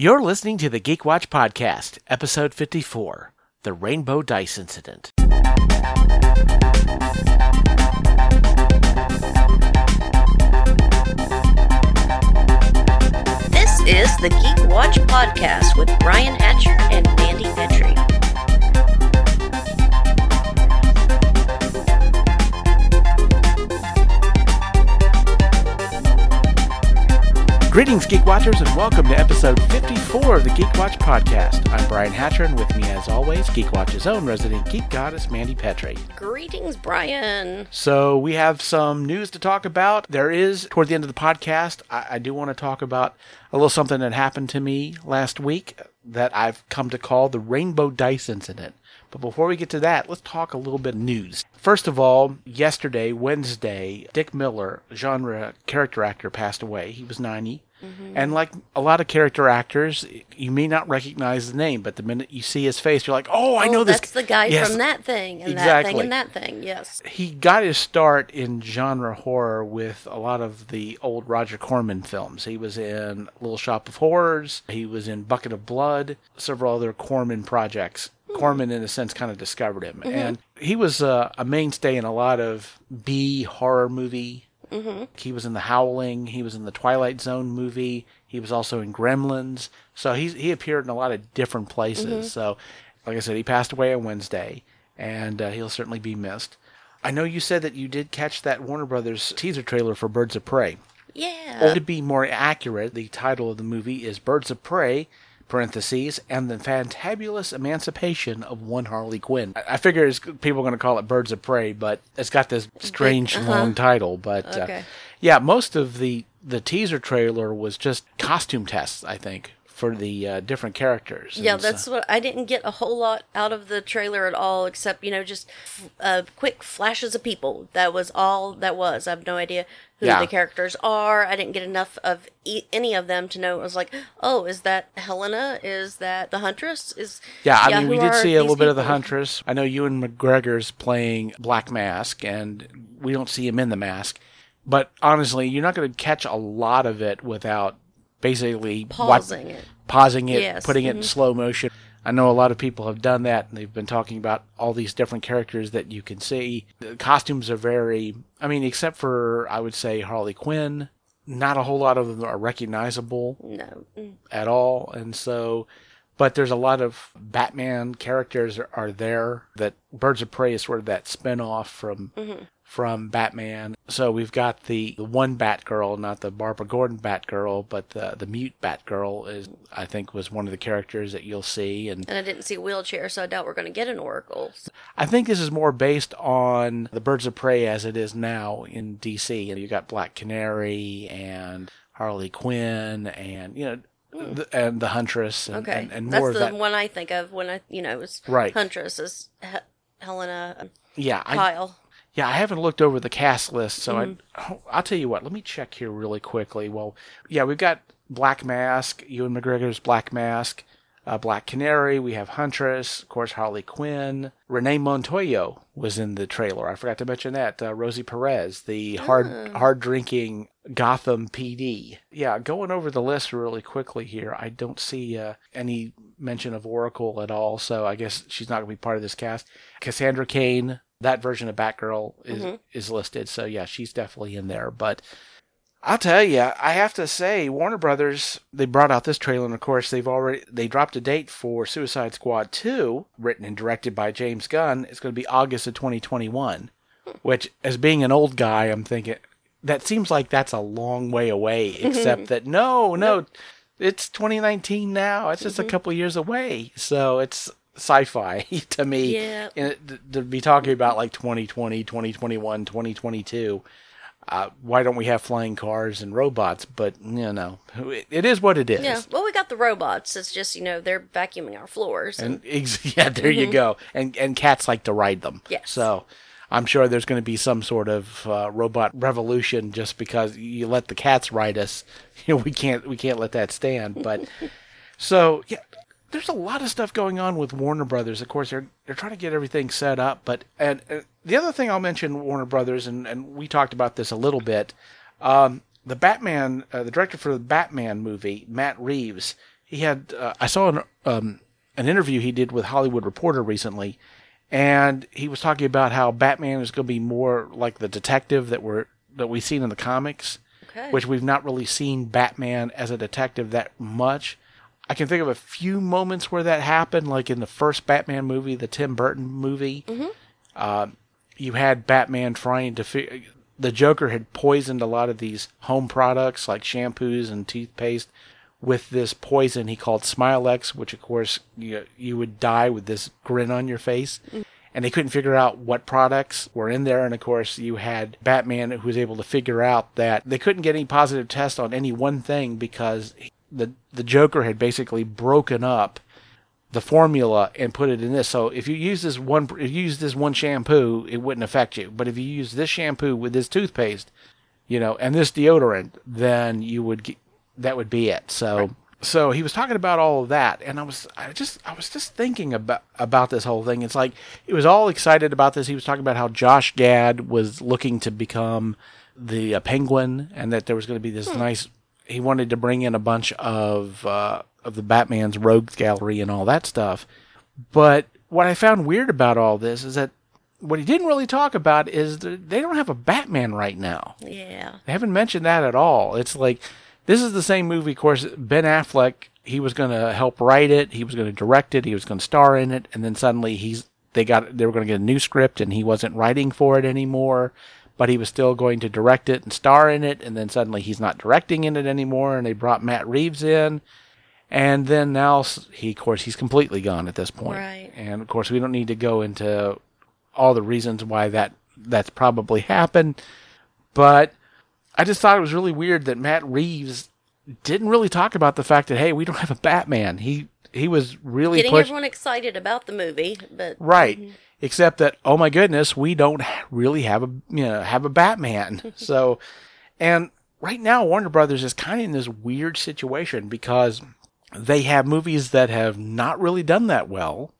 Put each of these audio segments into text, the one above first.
You're listening to the Geek Watch Podcast, Episode 54 The Rainbow Dice Incident. This is the Geek Watch Podcast with Brian Hatcher and Mandy Petrie. Greetings, Geek Watchers, and welcome to episode 54 of the Geek Watch Podcast. I'm Brian Hatcher, and with me, as always, Geek Watch's own resident geek goddess, Mandy Petrie. Greetings, Brian. So, we have some news to talk about. There is, toward the end of the podcast, I, I do want to talk about a little something that happened to me last week that I've come to call the Rainbow Dice Incident. But before we get to that, let's talk a little bit of news. First of all, yesterday, Wednesday, Dick Miller, genre character actor, passed away. He was 90. Mm-hmm. And like a lot of character actors, you may not recognize the name, but the minute you see his face, you're like, "Oh, I oh, know oh, this." That's the guy Yes. from that thing and that thing Exactly. and that thing. Yes. He got his start in genre horror with a lot of the old Roger Corman films. He was in Little Shop of Horrors. He was in Bucket of Blood. Several other Corman projects. Corman, in a sense, kind of discovered him, and he was uh, a mainstay in a lot of B horror movie He was in The Howling. He was in the Twilight Zone movie. He was also in Gremlins. So he he appeared in a lot of different places. So, like I said, he passed away on Wednesday, and uh, he'll certainly be missed. I know you said that you did catch that Warner Brothers teaser trailer for Birds of Prey. Yeah. Or to be more accurate, the title of the movie is Birds of Prey, parentheses, and the fantabulous emancipation of one Harley Quinn. I, I figure it's, people are going to call it Birds of Prey, but it's got this strange long title. But uh, yeah, most of the the teaser trailer was just costume tests, I think, for the uh, different characters. yeah, And so- that's what I didn't get a whole lot out of the trailer at all, except you know just uh, quick flashes of people. That was all that was. I have no idea who Yeah. the characters are. I didn't get enough of e- any of them to know. It was like, oh, is that Helena? Is that the Huntress? Is Yeah, I mean, we did see a little bit of the? Huntress. I know Ewan McGregor's playing Black Mask, and we don't see him in the mask. But honestly, you're not going to catch a lot of it without basically what- Pausing it. pausing it, Yes, putting it in slow motion. I know a lot of people have done that, and they've been talking about all these different characters that you can see. The costumes are very, I mean, except for, I would say, Harley Quinn, not a whole lot of them are recognizable No. Mm. at all and so but there's a lot of batman characters are, are there that birds of prey is sort of that spin-off from from batman so we've got the, the one batgirl not the barbara gordon batgirl but the the mute batgirl is i think was one of the characters that you'll see and And I didn't see a wheelchair, so I doubt we're going to get an Oracle. I think this is more based on the Birds of Prey as it is now in DC. And you got Black Canary and Harley Quinn and you know hmm. the, and the Huntress and, Okay, and, and that's more the of that. one I think of when I, you know, it was Right. Huntress is he- Helena Yeah, I, Kyle. Yeah, I haven't looked over the cast list, so Mm-hmm. I I'll tell you what. Let me check here really quickly. Well, yeah, we've got Black Mask, Ewan McGregor's Black Mask, uh, Black Canary. We have Huntress, of course, Harley Quinn. Renee Montoya was in the trailer. I forgot to mention that. Uh, Rosie Perez, the hard Ah. hard drinking Gotham PD. Yeah, going over the list really quickly here. I don't see uh, any mention of Oracle at all, so I guess she's not going to be part of this cast. Cassandra Cain, that version of Batgirl is mm-hmm. is listed, so yeah, she's definitely in there. But I'll tell you, I have to say, Warner Brothers they brought out this trailer, and of course they've already they dropped a date for Suicide Squad two, written and directed by James Gunn. It's going to be August of 2021, hmm. which, as being an old guy, I'm thinking that seems like that's a long way away. Except that no, no, it's 2019 now. It's just a mm-hmm. couple years away, so it's sci-fi to me. Yeah. And it- to- be talking about like 2020, 2021, 2022. Uh, why don't we have flying cars and robots? But you know, it, it is what it is. Yeah, well, we got the robots. It's just you know they're vacuuming our floors. And ex- yeah, there you go. And and cats like to ride them. Yes. So I'm sure there's going to be some sort of uh, robot revolution just because you let the cats ride us. You know, we can't we can't let that stand. But so yeah, there's a lot of stuff going on with Warner Brothers. Of course, they're they're trying to get everything set up. But and, and the other thing I'll mention Warner Brothers and and we talked about this a little bit. Um, the Batman, uh, the director for the Batman movie, Matt Reeves, he had uh, I saw an um, an interview he did with Hollywood Reporter recently, and he was talking about how Batman is going to be more like the detective that we're that we've seen in the comics, Okay. which we've not really seen Batman as a detective that much. I can think of a few moments where that happened, like in the first Batman movie, the Tim Burton movie. Uh, you had Batman trying to fi- the Joker had poisoned a lot of these home products like shampoos and toothpaste with this poison he called Smilex, which of course you, you would die with this grin on your face. And they couldn't figure out what products were in there. And of course, you had Batman who was able to figure out that they couldn't get any positive test on any one thing because the the Joker had basically broken up the formula and put it in this. So if you use this one, if you use this one shampoo, it wouldn't affect you. But if you use this shampoo with this toothpaste, you know, and this deodorant, then you would get, that would be it. So so he was talking about all of that, and I was I just I was just thinking about about this whole thing. It's like he was all excited about this. He was talking about how Josh Gad was looking to become the uh, Penguin, and that there was going to be this nice. He wanted to bring in a bunch of uh, of the Batman's rogues gallery and all that stuff. But what I found weird about all this is that what he didn't really talk about is that they don't have a Batman right now. yeah. They haven't mentioned that at all. It's like this is the same movie. Of course, Ben Affleck he was going to help write it. He was going to direct it. He was going to star in it. And then suddenly he's they got they were going to get a new script, and he wasn't writing for it anymore. But he was still going to direct it and star in it. And then suddenly he's not directing in it anymore. And they brought Matt Reeves in. And then now he, of course, he's completely gone at this point. Right. And of course, we don't need to go into all the reasons why that that's probably happened. But I just thought it was really weird that Matt Reeves didn't really talk about the fact that hey, we don't have a Batman. He he was really Getting everyone excited about the movie, but right, mm-hmm. Except that oh my goodness, we don't really have a you know have a Batman. so, and right now Warner Brothers is kind of in this weird situation because they have movies that have not really done that well.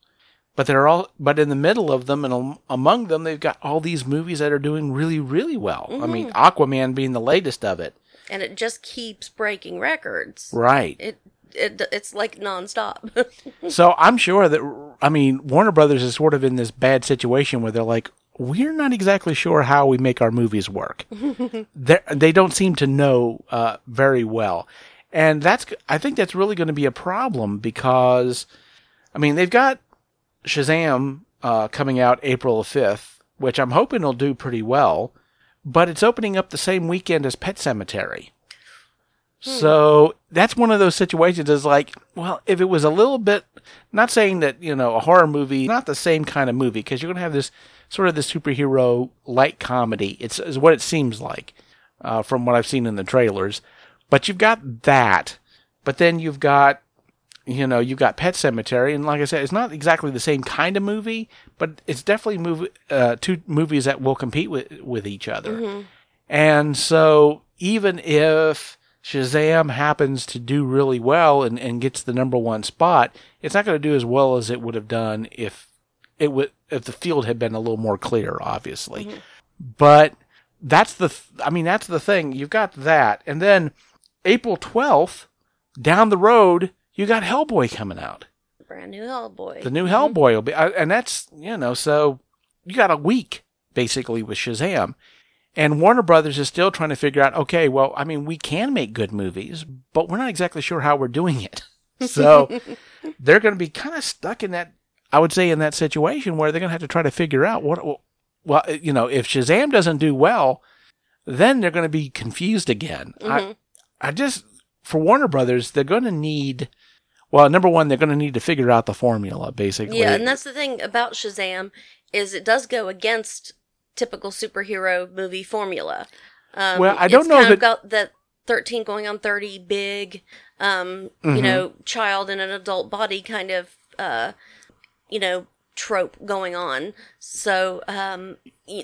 But they're all, but in the middle of them and among them, they've got all these movies that are doing really, really well. I mean, mm-hmm. Aquaman being the latest of it. and it just keeps breaking records. Right. It, it it's like nonstop. So I'm sure that I mean Warner Brothers is sort of in this bad situation where they're like, we're not exactly sure how we make our movies work. They don't seem to know uh, very well, and that's I think that's really going to be a problem because, I mean, they've got Shazam uh, coming out April fifth, which I'm hoping will do pretty well, but it's opening up the same weekend as Pet Sematary. So that's one of those situations is like, well, if it was a little bit, not saying that, you know, a horror movie, not the same kind of movie, because you're going to have this sort of the superhero light comedy. It's is what it seems like uh, from what I've seen in the trailers. But you've got that, but then you've got, you know, you've got Pet Sematary, and like I said, it's not exactly the same kind of movie, but it's definitely movie, uh, two movies that will compete with with each other. And so even if Shazam happens to do really well and, and gets the number one spot, it's not going to do as well as it would have done if it would if the field had been a little more clear, obviously. Mm-hmm. But that's the th- I mean that's the thing. You've got that, and then April twelfth down the road, you got Hellboy coming out. Brand new Hellboy. The new Hellboy will be, and that's you know, so you got a week basically with Shazam, and Warner Brothers is still trying to figure out. Okay, well, I mean, we can make good movies, but we're not exactly sure how we're doing it. So they're going to be kind of stuck in that. I would say in that situation where they're going to have to try to figure out what. Well, you know, if Shazam doesn't do well, then they're going to be confused again. I, mm-hmm. I just for Warner Brothers, they're going to need. Well, number one, they're going to need to figure out the formula, basically. Yeah, and that's the thing about Shazam is it does go against typical superhero movie formula. Um, Well, I don't know kind that- got that thirteen going on thirty big, um, Mm-hmm. you know, child in an adult body kind of, uh, you know, trope going on. So um,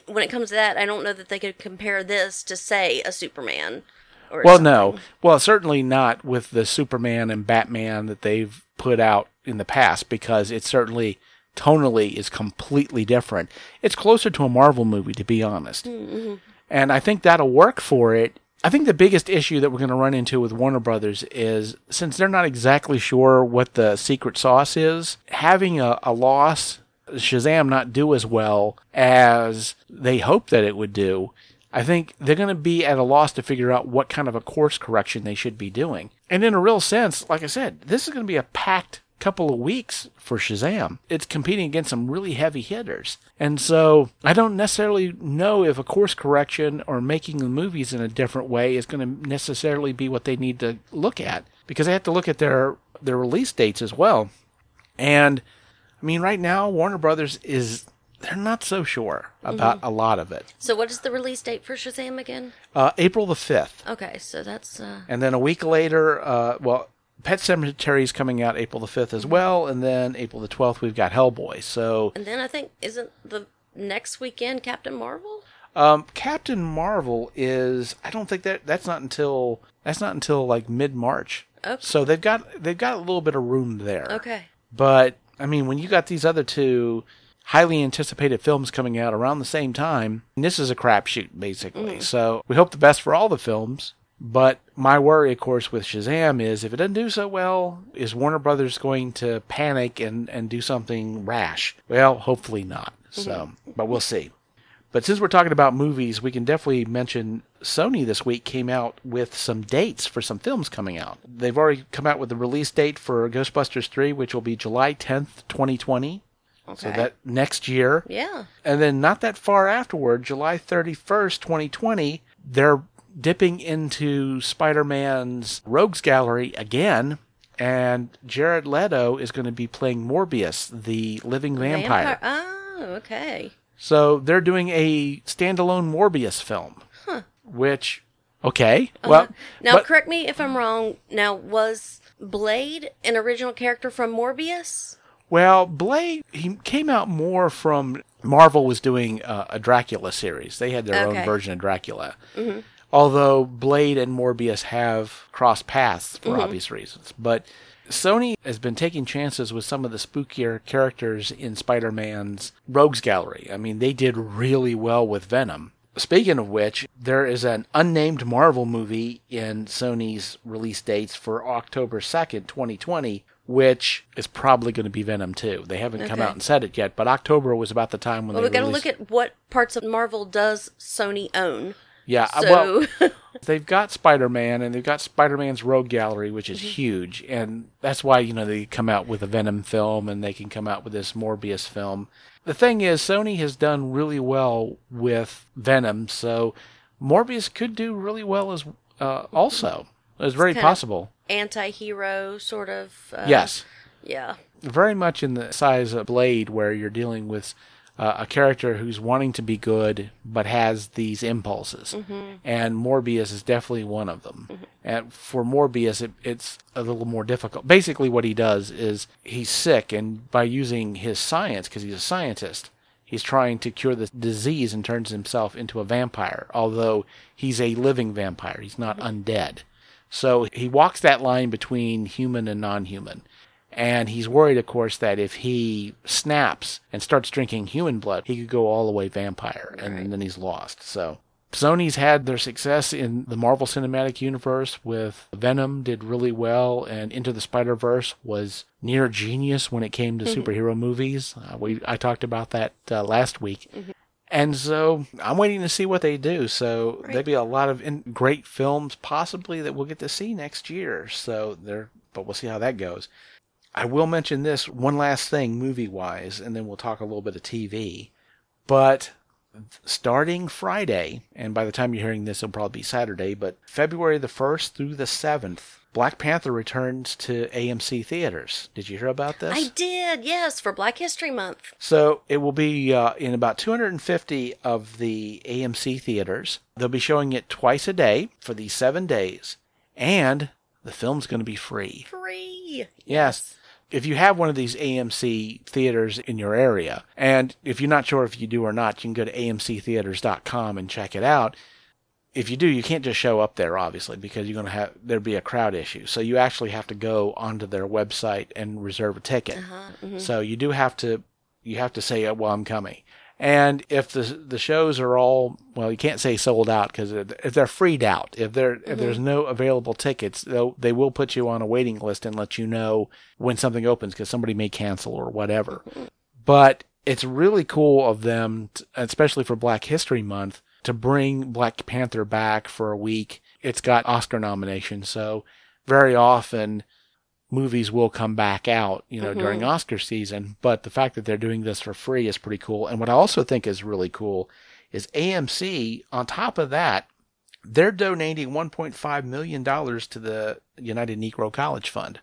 when it comes to that, I don't know that they could compare this to say a Superman. Well, something. no. Well, certainly not with the Superman and Batman that they've put out in the past, because it's certainly tonally is completely different. It's closer to a Marvel movie, to be honest. Mm-hmm. And I think that'll work for it I think the biggest issue that we're going to run into with Warner Brothers is since they're not exactly sure what the secret sauce is, having a, a loss, Shazam not do as well as they hoped that it would do, I think they're going to be at a loss to figure out what kind of a course correction they should be doing. And in a real sense, like I said, this is going to be a packed couple of weeks for Shazam. It's competing against some really heavy hitters. And so I don't necessarily know if a course correction or making the movies in a different way is going to necessarily be what they need to look at because they have to look at their their release dates as well. And I mean right now Warner Brothers is they're not so sure about a lot of it. So what is the release date for Shazam again? Uh, April the 5th. Okay, so that's uh And then a week later, uh, well, Pet Sematary is coming out April the 5th as well. And then April the 12th, we've got Hellboy. So and then I think isn't the next weekend Captain Marvel? um, Captain Marvel is, I don't think that that's not until, that's not until like mid March. Okay. So they've got, they've got a little bit of room there. Okay. But I mean, when you got these other two highly anticipated films coming out around the same time, this is a crapshoot basically. So we hope the best for all the films. But my worry, of course, with Shazam is if it doesn't do so well, is Warner Brothers going to panic and, and do something rash? Well, hopefully not. So, mm-hmm. but we'll see. But since we're talking about movies, we can definitely mention Sony this week came out with some dates for some films coming out. They've already come out with the release date for Ghostbusters 3, which will be July 10th, 2020. Okay. So that next year. Yeah. And then not that far afterward, July 31st, 2020, they're dipping into Spider-Man's Rogues Gallery again. And Jared Leto is going to be playing Morbius, the living vampire. Oh, okay. So they're doing a standalone Morbius film, Huh. which okay, well, Now, but- correct me if I'm wrong. Now, was Blade an original character from Morbius? well, Blade he came out more from Marvel was doing uh, a Dracula series. They had their Okay. own version of Dracula. Although Blade and Morbius have crossed paths for mm-hmm. obvious reasons, but Sony has been taking chances with some of the spookier characters in Spider-Man's Rogues Gallery. I mean, they did really well with Venom. Speaking of which, there is an unnamed Marvel movie in Sony's release dates for October 2nd, 2020, which is probably going to be Venom 2. They haven't come out and said it yet, but October was about the time when Well, they we got to look at what parts of Marvel does Sony own. Yeah, uh, well, they've got Spider Man and they've got Spider Man's Rogue Gallery, which Mm-hmm. is huge, and that's why you know they come out with a Venom film and they can come out with this Morbius film. The thing is, Sony has done really well with Venom, so Morbius could do really well as uh, also. It's very possible. anti-hero sort of. Uh, yes, Yeah. very much in the size of Blade, where you're dealing with uh, a character who's wanting to be good but has these impulses, mm-hmm. and Morbius is definitely one of them. Mm-hmm. And for Morbius, it, it's a little more difficult. Basically, what he does is he's sick, and by using his science, because he's a scientist, he's trying to cure the disease and turns himself into a vampire. Although he's a living vampire, he's not mm-hmm. undead. So he walks that line between human and non-human. And he's worried, of course, that if he snaps and starts drinking human blood, he could go all the way vampire, and then he's lost. So Sony's had their success in the Marvel Cinematic Universe with Venom, did really well, and Into the Spider Verse was near genius when it came to superhero movies. Uh, we I talked about that uh, last week. And so I'm waiting to see what they do. So there'll be a lot of in- great films possibly that we'll get to see next year. So there, but we'll see how that goes. I will mention this one last thing movie wise, and then we'll talk a little bit of TV. But starting Friday, and by the time you're hearing this, it'll probably be Saturday, but February the 1st through the 7th, Black Panther returns to AMC theaters. Did you hear about this? I did, yes, for Black History Month. So it will be uh, in about 250 of the AMC theaters. They'll be showing it twice a day for these seven days, and the film's going to be free. Free. Yes. If you have one of these AMC theaters in your area, and if you're not sure if you do or not, you can go to amctheaters.com and check it out. If you do, you can't just show up there, obviously, because you're going to have there'd be a crowd issue. So you actually have to go onto their website and reserve a ticket. Uh-huh. Mm-hmm. So you do have to you have to say, "Well, I'm coming." And if the the shows are all well, you can't say sold out because if they're freed out, if there if mm-hmm. there's no available tickets, they'll, they will put you on a waiting list and let you know when something opens because somebody may cancel or whatever. Mm-hmm. But it's really cool of them, t especially for Black History Month, to bring Black Panther back for a week. It's got Oscar nominations, so very often movies will come back out, you know, during mm-hmm. Oscar season. But the fact that they're doing this for free is pretty cool. And what I also think is really cool is AMC, on top of that, they're donating $1.5 million to the United Negro College Fund.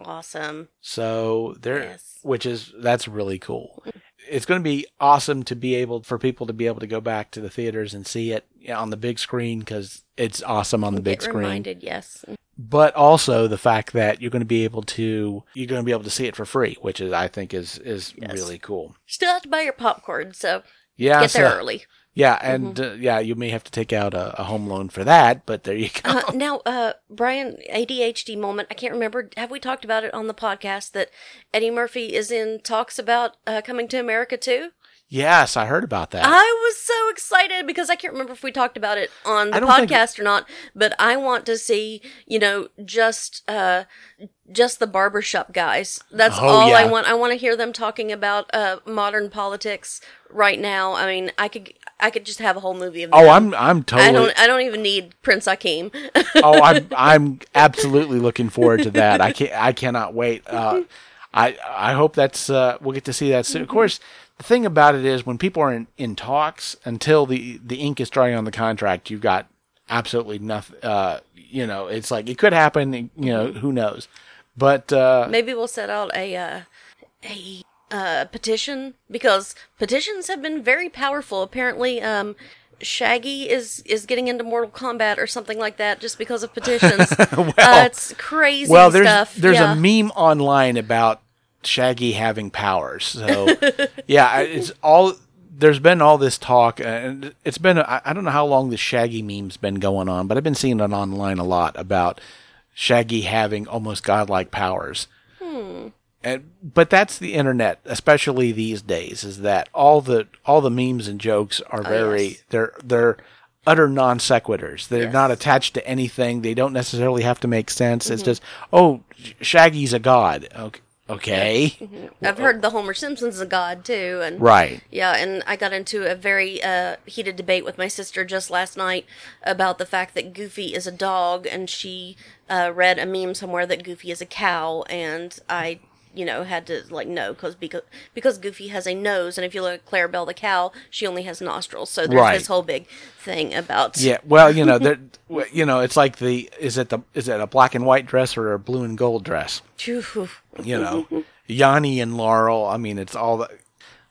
Awesome. So there, Yes. which is that's really cool. Mm-hmm. It's going to be awesome to be able for people to be able to go back to the theaters and see it on the big screen because it's awesome on the big Get screen. reminded, yes. But also the fact that you're going to be able to you're going to be able to see it for free, which is I think is is Yes. really cool. Still have to buy your popcorn, so Yeah, get there so- early. Yeah, and uh, yeah, you may have to take out a, a home loan for that, but there you go. Uh, now, uh, Brian, ADHD moment. I can't remember. Have we talked about it on the podcast that Eddie Murphy is in talks about uh, coming to America too? Yes, I heard about that. I was so excited because I can't remember if we talked about it on the don't think- podcast or not, but I want to see, you know, just uh just the barbershop guys. That's Oh, all I want. I want to hear them talking about uh modern politics right now. I mean, I could I could just have a whole movie of them. oh, I'm I'm totally I don't I don't even need Prince Akeem. oh, I'm I'm absolutely looking forward to that. I can I cannot wait. Uh, I I hope that's uh, we'll get to see that soon. Of course, the thing about it is when people are in, in talks until the the ink is dry on the contract, you've got absolutely nothing. Uh, you know, it's like it could happen. You know, who knows? But uh, Maybe we'll set out a uh, a uh, petition because petitions have been very powerful. Apparently, um, Shaggy is is getting into Mortal Kombat or something like that just because of petitions. uh, it's crazy well, there's stuff. there's yeah. a meme online about Shaggy having powers. So yeah, it's all. There's been all this talk, and it's been I don't know how long the Shaggy meme's been going on, but I've been seeing it online a lot about Shaggy having almost godlike powers. And, but that's the internet, especially these days, is that all the all the memes and jokes are very Oh, yes. they're they're utter non sequiturs. They're Yes. not attached to anything. They don't necessarily have to make sense. Mm-hmm. It's just oh, Shaggy's a god. Okay, okay. I've heard the Homer Simpson's a god too, and right. Yeah, and I got into a very uh, heated debate with my sister just last night about the fact that Goofy is a dog, and she uh, read a meme somewhere that Goofy is a cow, and I, you know, had to like no, cause because because Goofy has a nose, and if you look at Clarabelle the cow, she only has nostrils, so there's Right. this whole big thing about Yeah. Well, you know, there. You know, it's like the is it the is it a black and white dress or a blue and gold dress? You know, Yanny and Laurel. I mean, it's all the.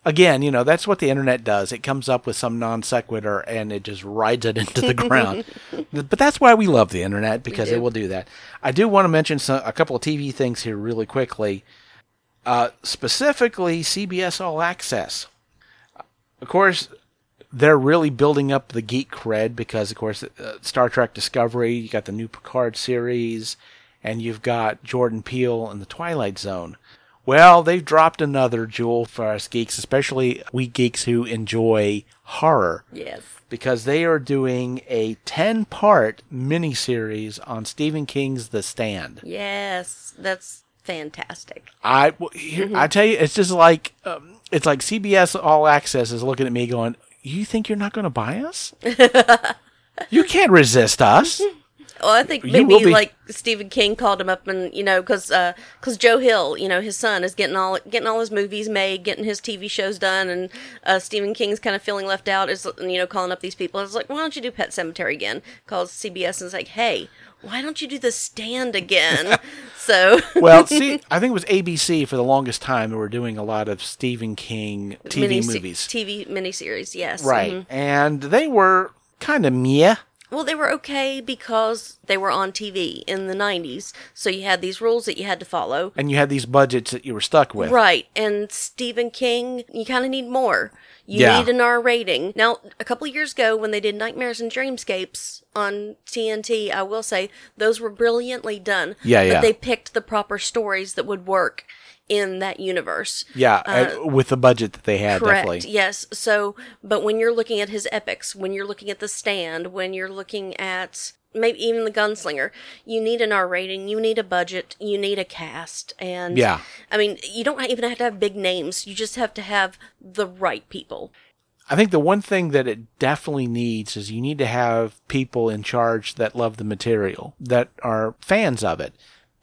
Again, you know, that's what the internet does. It comes up with some non sequitur and it just rides it into the ground. But that's why we love the internet because it will do that. I do want to mention some, a couple of TV things here really quickly. Uh, specifically, CBS All Access. Of course, they're really building up the geek cred because, of course, uh, Star Trek Discovery, you got the new Picard series, and you've got Jordan Peele and the Twilight Zone. Well, they've dropped another jewel for us geeks, especially we geeks who enjoy horror, Yes. because they are doing a 10 part miniseries on Stephen King's The Stand. Yes, that's fantastic. I w- here, I tell you, it's just like um, it's like CBS All Access is looking at me going, "You think you're not going to buy us? you can't resist us." Well, I think maybe be- like Stephen King called him up, and you know, because because Joe Hill, you know, his son is getting all getting all his movies made, getting his TV shows done, and uh, Stephen King's kind of feeling left out. Is you know calling up these people. I was like, why don't you do Pet Sematary again? Calls CBS and is like, hey, why don't you do The Stand again? so Well, see, I think it was ABC for the longest time who were doing a lot of Stephen King TV mini- movies, TV miniseries, yes, right? mhm. And they were kind of meh. Well, they were okay because they were on TV in the '90s, so you had these rules that you had to follow. And you had these budgets that you were stuck with. Right, and Stephen King, you kind of need more. You Yeah. need an R rating. Now, a couple of years ago, when they did Nightmares and Dreamscapes on TNT, I will say those were brilliantly done. Yeah, but yeah. they picked the proper stories that would work in that universe. Yeah, uh, with the budget that they had, Correct. definitely. Yes. So, but when you're looking at his epics, when you're looking at The Stand, when you're looking at maybe even The Gunslinger, you need an R rating, you need a budget, you need a cast. And Yeah. I mean, you don't even have to have big names, you just have to have the right people. I think the one thing that it definitely needs is you need to have people in charge that love the material, that are fans of it.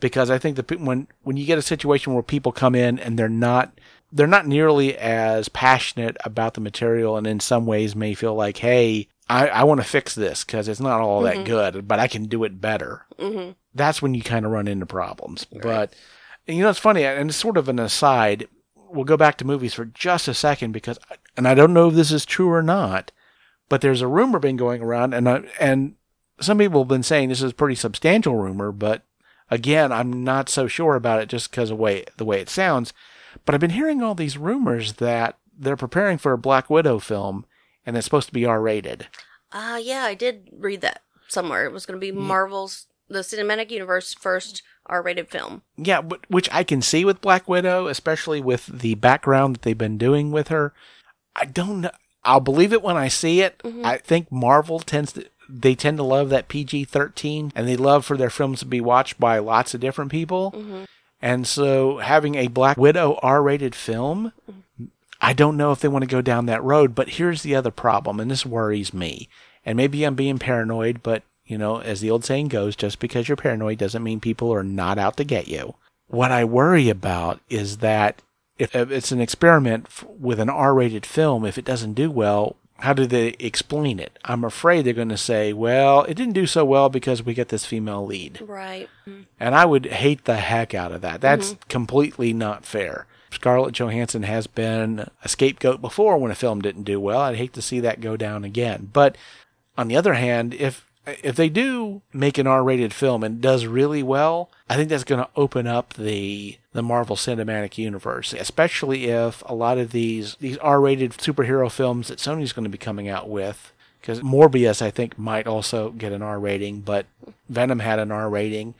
Because I think that when when you get a situation where people come in and they're not they're not nearly as passionate about the material, and in some ways may feel like, hey, I, I want to fix this because it's not all that good, but I can do it better. Mm-hmm. That's when you kind of run into problems. But and you know, it's funny, and it's sort of an aside. We'll go back to movies for just a second because, and I don't know if this is true or not, but there's a rumor been going around, and I, and some people have been saying this is a pretty substantial rumor, but again, I'm not so sure about it just because of way the way it sounds. But I've been hearing all these rumors that they're preparing for a Black Widow film, and it's supposed to be R-rated. Ah, yeah, I did read that somewhere. It was going to be Marvel's, the cinematic universe first R rated film. Yeah, but which I can see with Black Widow, especially with the background that they've been doing with her. I don't know. I'll believe it when I see it. I think Marvel tends to they tend to love that PG thirteen, and they love for their films to be watched by lots of different people. Mm-hmm. And so, having a Black Widow R rated film, mm-hmm. I don't know if they want to go down that road. But here's the other problem, and this worries me. And maybe I'm being paranoid, but you know, as the old saying goes, just because you're paranoid doesn't mean people are not out to get you. What I worry about is that if if it's an experiment with an R rated film, if it doesn't do well, how do they explain it? I'm afraid they're going to say, well, it didn't do so well because we get this female lead. Right. And I would hate the heck out of that. That's mm-hmm. completely not fair. Scarlett Johansson has been a scapegoat before when a film didn't do well. I'd hate to see that go down again. But on the other hand, if if they do make an R-rated film and does really well, I think that's going to open up the the Marvel Cinematic Universe, especially if a lot of these these R-rated superhero films that Sony's going to be coming out with because Morbius I think might also get an R rating, but Venom had an R rating.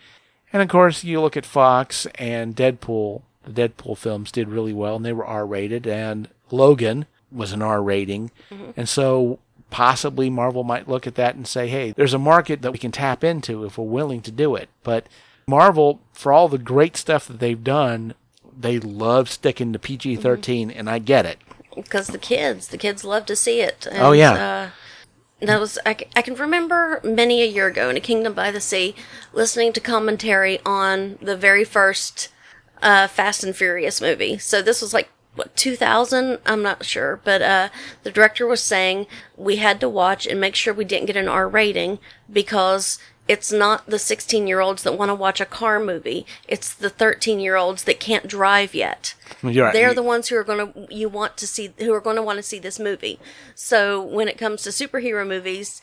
And of course, you look at Fox and Deadpool. The Deadpool films did really well, and they were R rated. And Logan was an R rating, mm-hmm. and so possibly Marvel might look at that and say, "Hey, there's a market that we can tap into if we're willing to do it." But Marvel, for all the great stuff that they've done, they love sticking to PG 13, and I get it. Because the kids, the kids love to see it. And, Oh, yeah. Uh, that was I, I can remember many a year ago in a Kingdom by the Sea, listening to commentary on the very first uh, Fast and Furious movie. So this was like what 2000 i'm not sure but uh the director was saying we had to watch and make sure we didn't get an r rating because it's not the 16 year olds that want to watch a car movie. It's the 13 year olds that can't drive yet. Right. they're the ones who are going to you want to see who are going to want to see this movie. So when it comes to superhero movies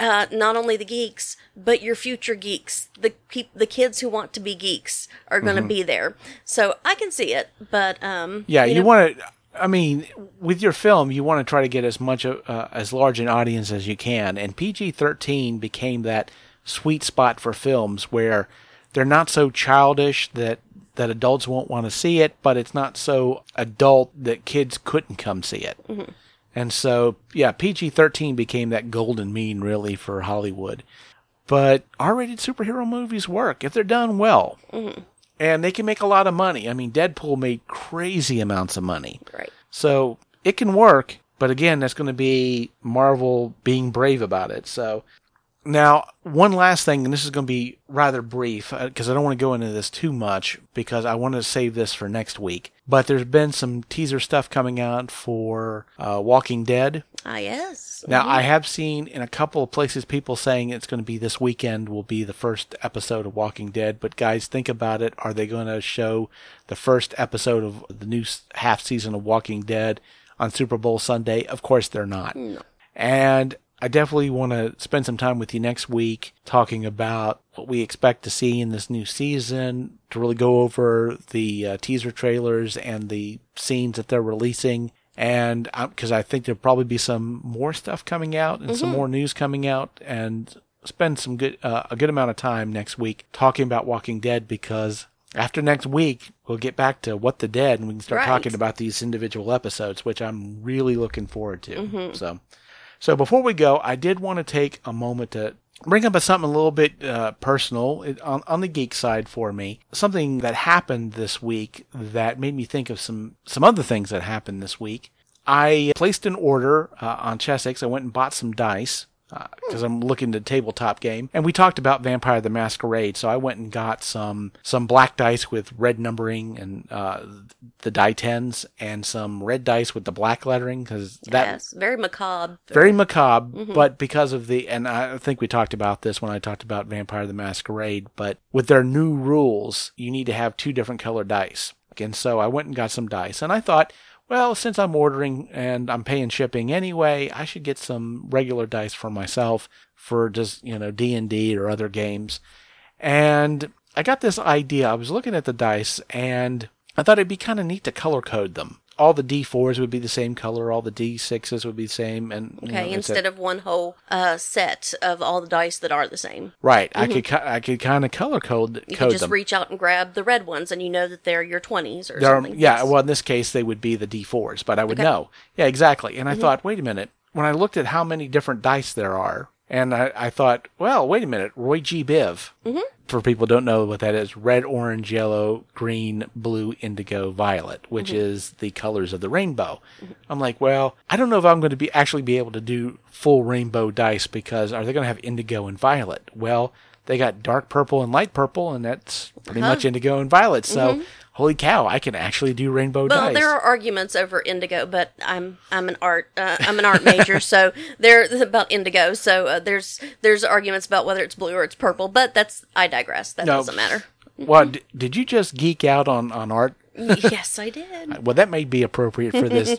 uh, not only the geeks, but your future geeks, the peop- the kids who want to be geeks are going to be there. So I can see it, but um, Yeah, you, know, want to. I mean, with your film, you want to try to get as much uh, as large an audience as you can, and PG thirteen became that sweet spot for films where they're not so childish that that adults won't want to see it, but it's not so adult that kids couldn't come see it. And so, yeah, PG 13 became that golden mean, really, for Hollywood. But R rated superhero movies work if they're done well. Mm-hmm. And they can make a lot of money. I mean, Deadpool made crazy amounts of money. right? So it can work. But again, that's going to be Marvel being brave about it. So now, one last thing, and this is going to be rather brief because I don't want to go into this too much because I want to save this for next week. But there's been some teaser stuff coming out for uh, Walking Dead. Ah, yes. Now, I have seen in a couple of places people saying it's going to be this weekend will be the first episode of Walking Dead. But guys, think about it. Are they going to show the first episode of the new half season of Walking Dead on Super Bowl Sunday? Of course they're not. No. And I definitely want to spend some time with you next week talking about what we expect to see in this new season, to really go over the uh, teaser trailers and the scenes that they're releasing. And because I think there'll probably be some more stuff coming out and some more news coming out, and spend some good uh, a good amount of time next week talking about Walking Dead because after next week, we'll get back to What the Dead and we can start Right. talking about these individual episodes, which I'm really looking forward to. So, so before we go, I did want to take a moment to bring up something a little bit uh, personal it- on, on the geek side for me. Something that happened this week that made me think of some some other things that happened this week. I placed an order uh, on Chessex. I went and bought some dice because I'm looking to tabletop game, and we talked about Vampire the Masquerade. So I went and got some some black dice with red numbering and uh, the die tens, and some red dice with the black lettering because that yes, very macabre. very macabre, but because of the, and I think we talked about this when I talked about Vampire the Masquerade, but with their new rules, you need to have two different color dice. And so I went and got some dice, and I thought, well, since I'm ordering and I'm paying shipping anyway, I should get some regular dice for myself for just, you know, D&D or other games. And I got this idea. I was looking at the dice and I thought it'd be kind of neat to color code them. All the D4s would be the same color, all the D6s would be the same and you know, Okay, instead of one whole uh, set of all the dice that are the same. Right. I could I could kind of color code Mm-hmm. You code can just them. reach out and grab the red ones, and you know that they're your 20s or There are- something. yeah, Yes. well in this case they would be the D4s, but I would Okay. Mm-hmm. know. Yeah, exactly. And I thought, wait a minute. When I looked at how many different dice there are, and I, I thought, well, wait a minute, Roy G. Biv. Mm-hmm. For people who don't know what that is, red, orange, yellow, green, blue, indigo, violet, which Mm-hmm. is the colors of the rainbow. I'm like, well, I don't know if I'm going to be actually be able to do full rainbow dice because are they going to have indigo and violet? Well, they got dark purple and light purple, and that's pretty Uh-huh. much indigo and violet. So, holy cow, I can actually do rainbow. Well, dice. there are arguments over indigo, but I'm I'm an art uh, I'm an art major, so there about indigo. So uh, there's there's arguments about whether it's blue or it's purple, but that's I digress. That No. doesn't matter. Well, d- did you just geek out on, on art? yes, I did. Well, that may be appropriate for this.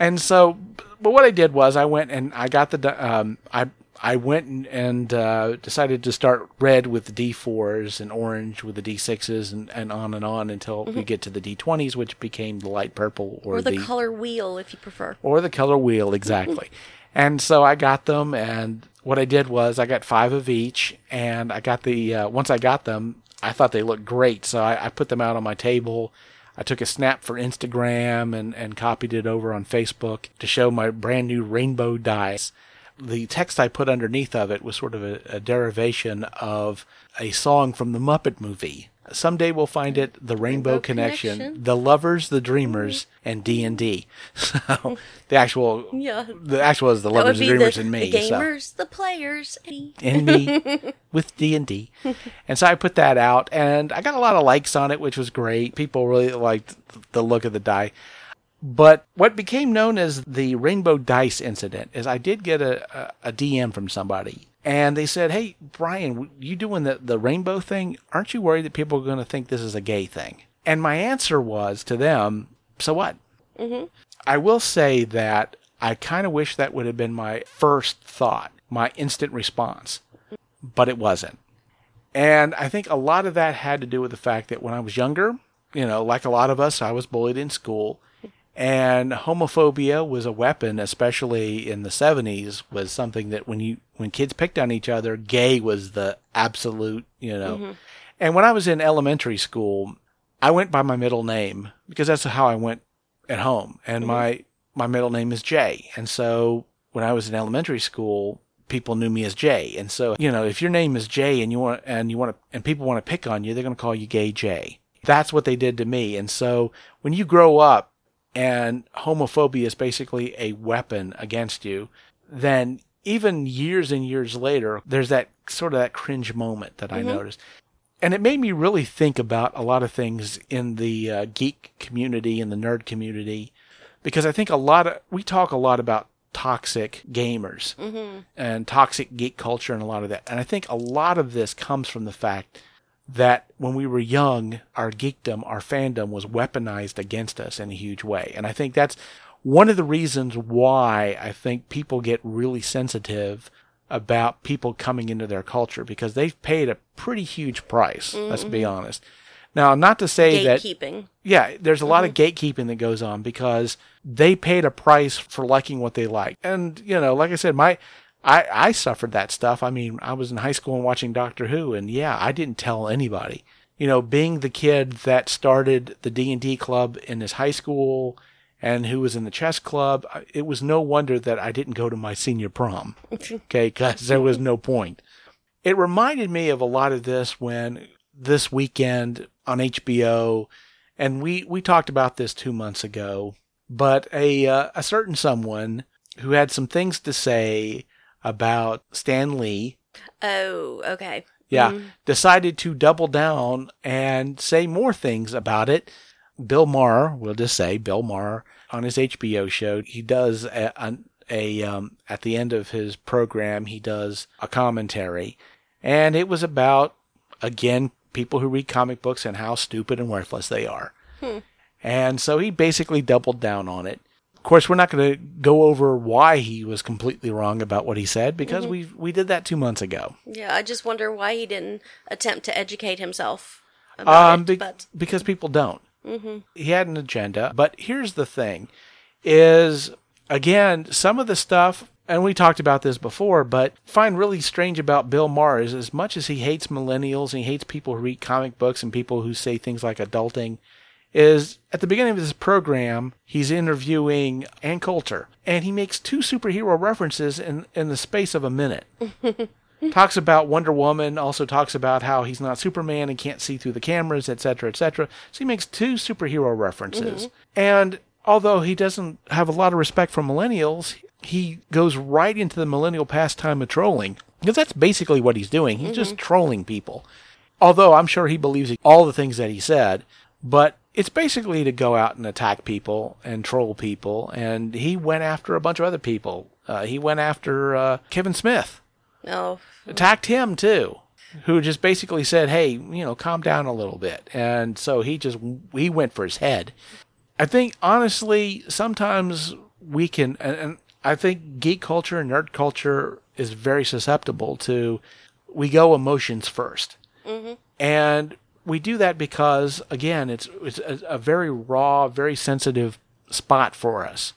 and so, but what I did was I went and I got the, um, I, I went and, and uh, decided to start red with the D4s and orange with the D6s and, and on and on until we get to the D20s, which became the light purple or, Or the color wheel, if you prefer. or the color wheel exactly. and so I got them, and what I did was I got five of each, and I got the uh, once I got them, I thought they looked great, so I, I put them out on my table. I took a snap for Instagram and, and copied it over on Facebook to show my brand new rainbow dice. The text I put underneath of it was sort of a, a derivation of a song from the Muppet movie. Someday we'll find it, the Rainbow, Rainbow Connection, Connection. the Lovers, the Dreamers, mm-hmm. and D and D. So the actual, Yeah. the actual is the Lovers, the Dreamers, the, and me. the so gamers, the players, and and me with D and D. And so I put that out, and I got a lot of likes on it, which was great. People really liked the look of the die. But what became known as the Rainbow Dice incident is I did get a, a, a DM from somebody, and they said, "Hey, Brian, you doing the the rainbow thing? Aren't you worried that people are going to think this is a gay thing?" And my answer was to them, "So what?" Mm-hmm. I will say that I kind of wish that would have been my first thought, my instant response, but it wasn't. And I think a lot of that had to do with the fact that when I was younger, you know, like a lot of us, I was bullied in school. And homophobia was a weapon, especially in the 70s, was something that when you when kids picked on each other, gay was the absolute, you know. Mm-hmm. And when I was in elementary school, I went by my middle name because that's how I went at home. And mm-hmm. my my middle name is Jay. And so when I was in elementary school, people knew me as Jay. And so, you know, if your name is Jay and you want and you want to and people want to pick on you, they're going to call you Gay Jay. That's what they did to me. And so when you grow up and homophobia is basically a weapon against you, then even years and years later, there's that sort of that cringe moment that I noticed. And it made me really think about a lot of things in the uh, geek community and the nerd community because I think a lot of we talk a lot about toxic gamers and toxic geek culture and a lot of that. And I think a lot of this comes from the fact that when we were young, our geekdom, our fandom was weaponized against us in a huge way. And I think that's one of the reasons why I think people get really sensitive about people coming into their culture because they've paid a pretty huge price, let's be mm-hmm. honest. Now, not to say that yeah, there's a lot of mm-hmm. gatekeeping that goes on because they paid a price for liking what they like. And, you know, like I said, my I, I suffered that stuff. I mean, I was in high school and watching Doctor Who and yeah, I didn't tell anybody. you know, being the kid that started the D&D club in his high school and who was in the chess club, it was no wonder that I didn't go to my senior prom. Okay, because there was no point. It reminded me of a lot of this when this weekend on HBO, and we, we talked about this two months ago, but a, uh, a certain someone who had some things to say about Stan Lee Oh, okay. yeah, decided to double down and say more things about it. Bill Maher, we'll just say Bill Maher on his HBO show, he does a, a, a um, at the end of his program, he does a commentary, and it was about again people who read comic books and how stupid and worthless they are. And so he basically doubled down on it. Of course, we're not going to go over why he was completely wrong about what he said because we we did that two months ago. Yeah, I just wonder why he didn't attempt to educate himself about Um, it. be- but because people don't. He had an agenda, but here's the thing: is again some of the stuff, and we talked about this before, but find really strange about Bill Maher is as much as he hates millennials and he hates people who read comic books and people who say things like adulting. Is at the beginning of this program, he's interviewing Ann Coulter, and he makes two superhero references in, in the space of a minute talks about Wonder Woman, also talks about how he's not Superman and can't see through the cameras, etc., etc. So he makes two superhero references. Mm-hmm. And although he doesn't have a lot of respect for millennials, he goes right into the millennial pastime of trolling. Because that's basically what he's doing. He's just mm-hmm. trolling people. Although I'm sure he believes all the things that he said, but it's basically to go out and attack people and troll people. And he went after a bunch of other people. Uh, he went after uh, Kevin Smith no, attacked him too, who just basically said, "Hey, you know, calm down a little bit." And so he just he went for his head. I think honestly, sometimes we can, and, and I think geek culture and nerd culture is very susceptible to we go emotions 1st and we do that because again, it's it's a, a very raw, very sensitive spot for us.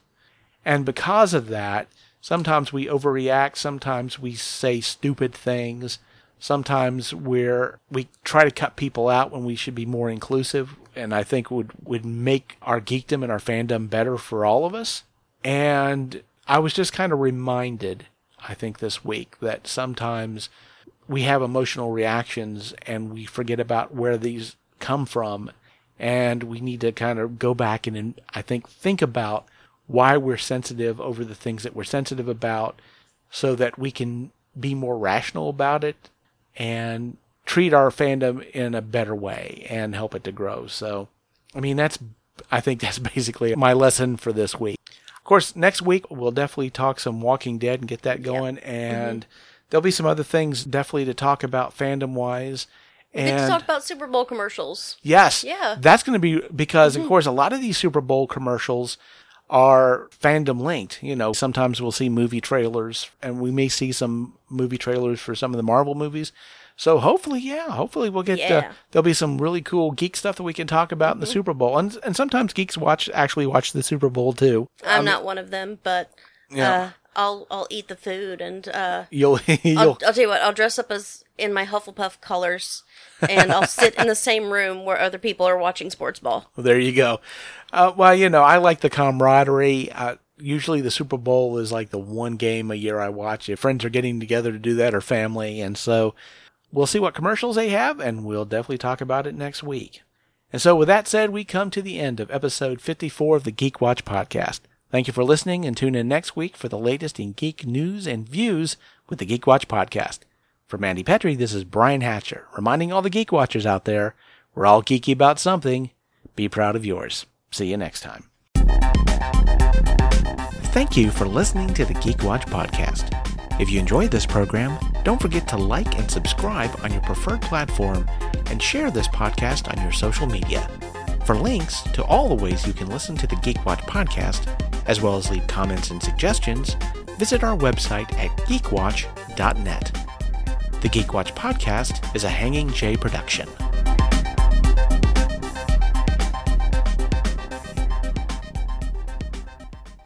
And because of that, sometimes we overreact, sometimes we say stupid things, sometimes we're we try to cut people out when we should be more inclusive and I think would would make our geekdom and our fandom better for all of us. And I was just kind of reminded, I think this week that sometimes we have emotional reactions and we forget about where these come from and we need to kind of go back and, and I think think about why we're sensitive over the things that we're sensitive about so that we can be more rational about it and treat our fandom in a better way and help it to grow. So, I mean, that's, I think that's basically my lesson for this week. Of course, next week we'll definitely talk some Walking Dead and get that going. Mm-hmm. And there'll be some other things definitely to talk about fandom wise. we And talk about Super Bowl commercials. Yes. Yeah. That's going to be because, of course, a lot of these Super Bowl commercials are fandom linked. You know, sometimes we'll see movie trailers and we may see some movie trailers for some of the Marvel movies. So hopefully, yeah, hopefully we'll get, uh, there'll be some really cool geek stuff that we can talk about in the Super Bowl. And, and sometimes geeks watch, actually watch the Super Bowl too. I'm not one of them, but Yeah. uh, I'll I'll eat the food and uh, You'll, I'll, you'll, I'll tell you what. I'll dress up as in my Hufflepuff colors, and I'll sit in the same room where other people are watching sports ball. Well, there you go. Uh, well, you know, I like the camaraderie. Uh, usually, the Super Bowl is like the one game a year I watch. If friends are getting together to do that, or family, and so we'll see what commercials they have, and we'll definitely talk about it next week. And so, with that said, we come to the end of episode 54 of the Geek Watch podcast. Thank you for listening, and tune in next week for the latest in geek news and views with the Geek Watch podcast. For Mandy Petrie, this is Brian Hatcher, reminding all the Geek Watchers out there, we're all geeky about something. Be proud of yours. See you next time. Thank you for listening to the Geek Watch podcast. If you enjoyed this program, don't forget to like and subscribe on your preferred platform and share this podcast on your social media. For links to all the ways you can listen to the Geek Watch podcast, as well as leave comments and suggestions, visit our website at geekwatch.net. The Geek Watch podcast is a Hanging J production.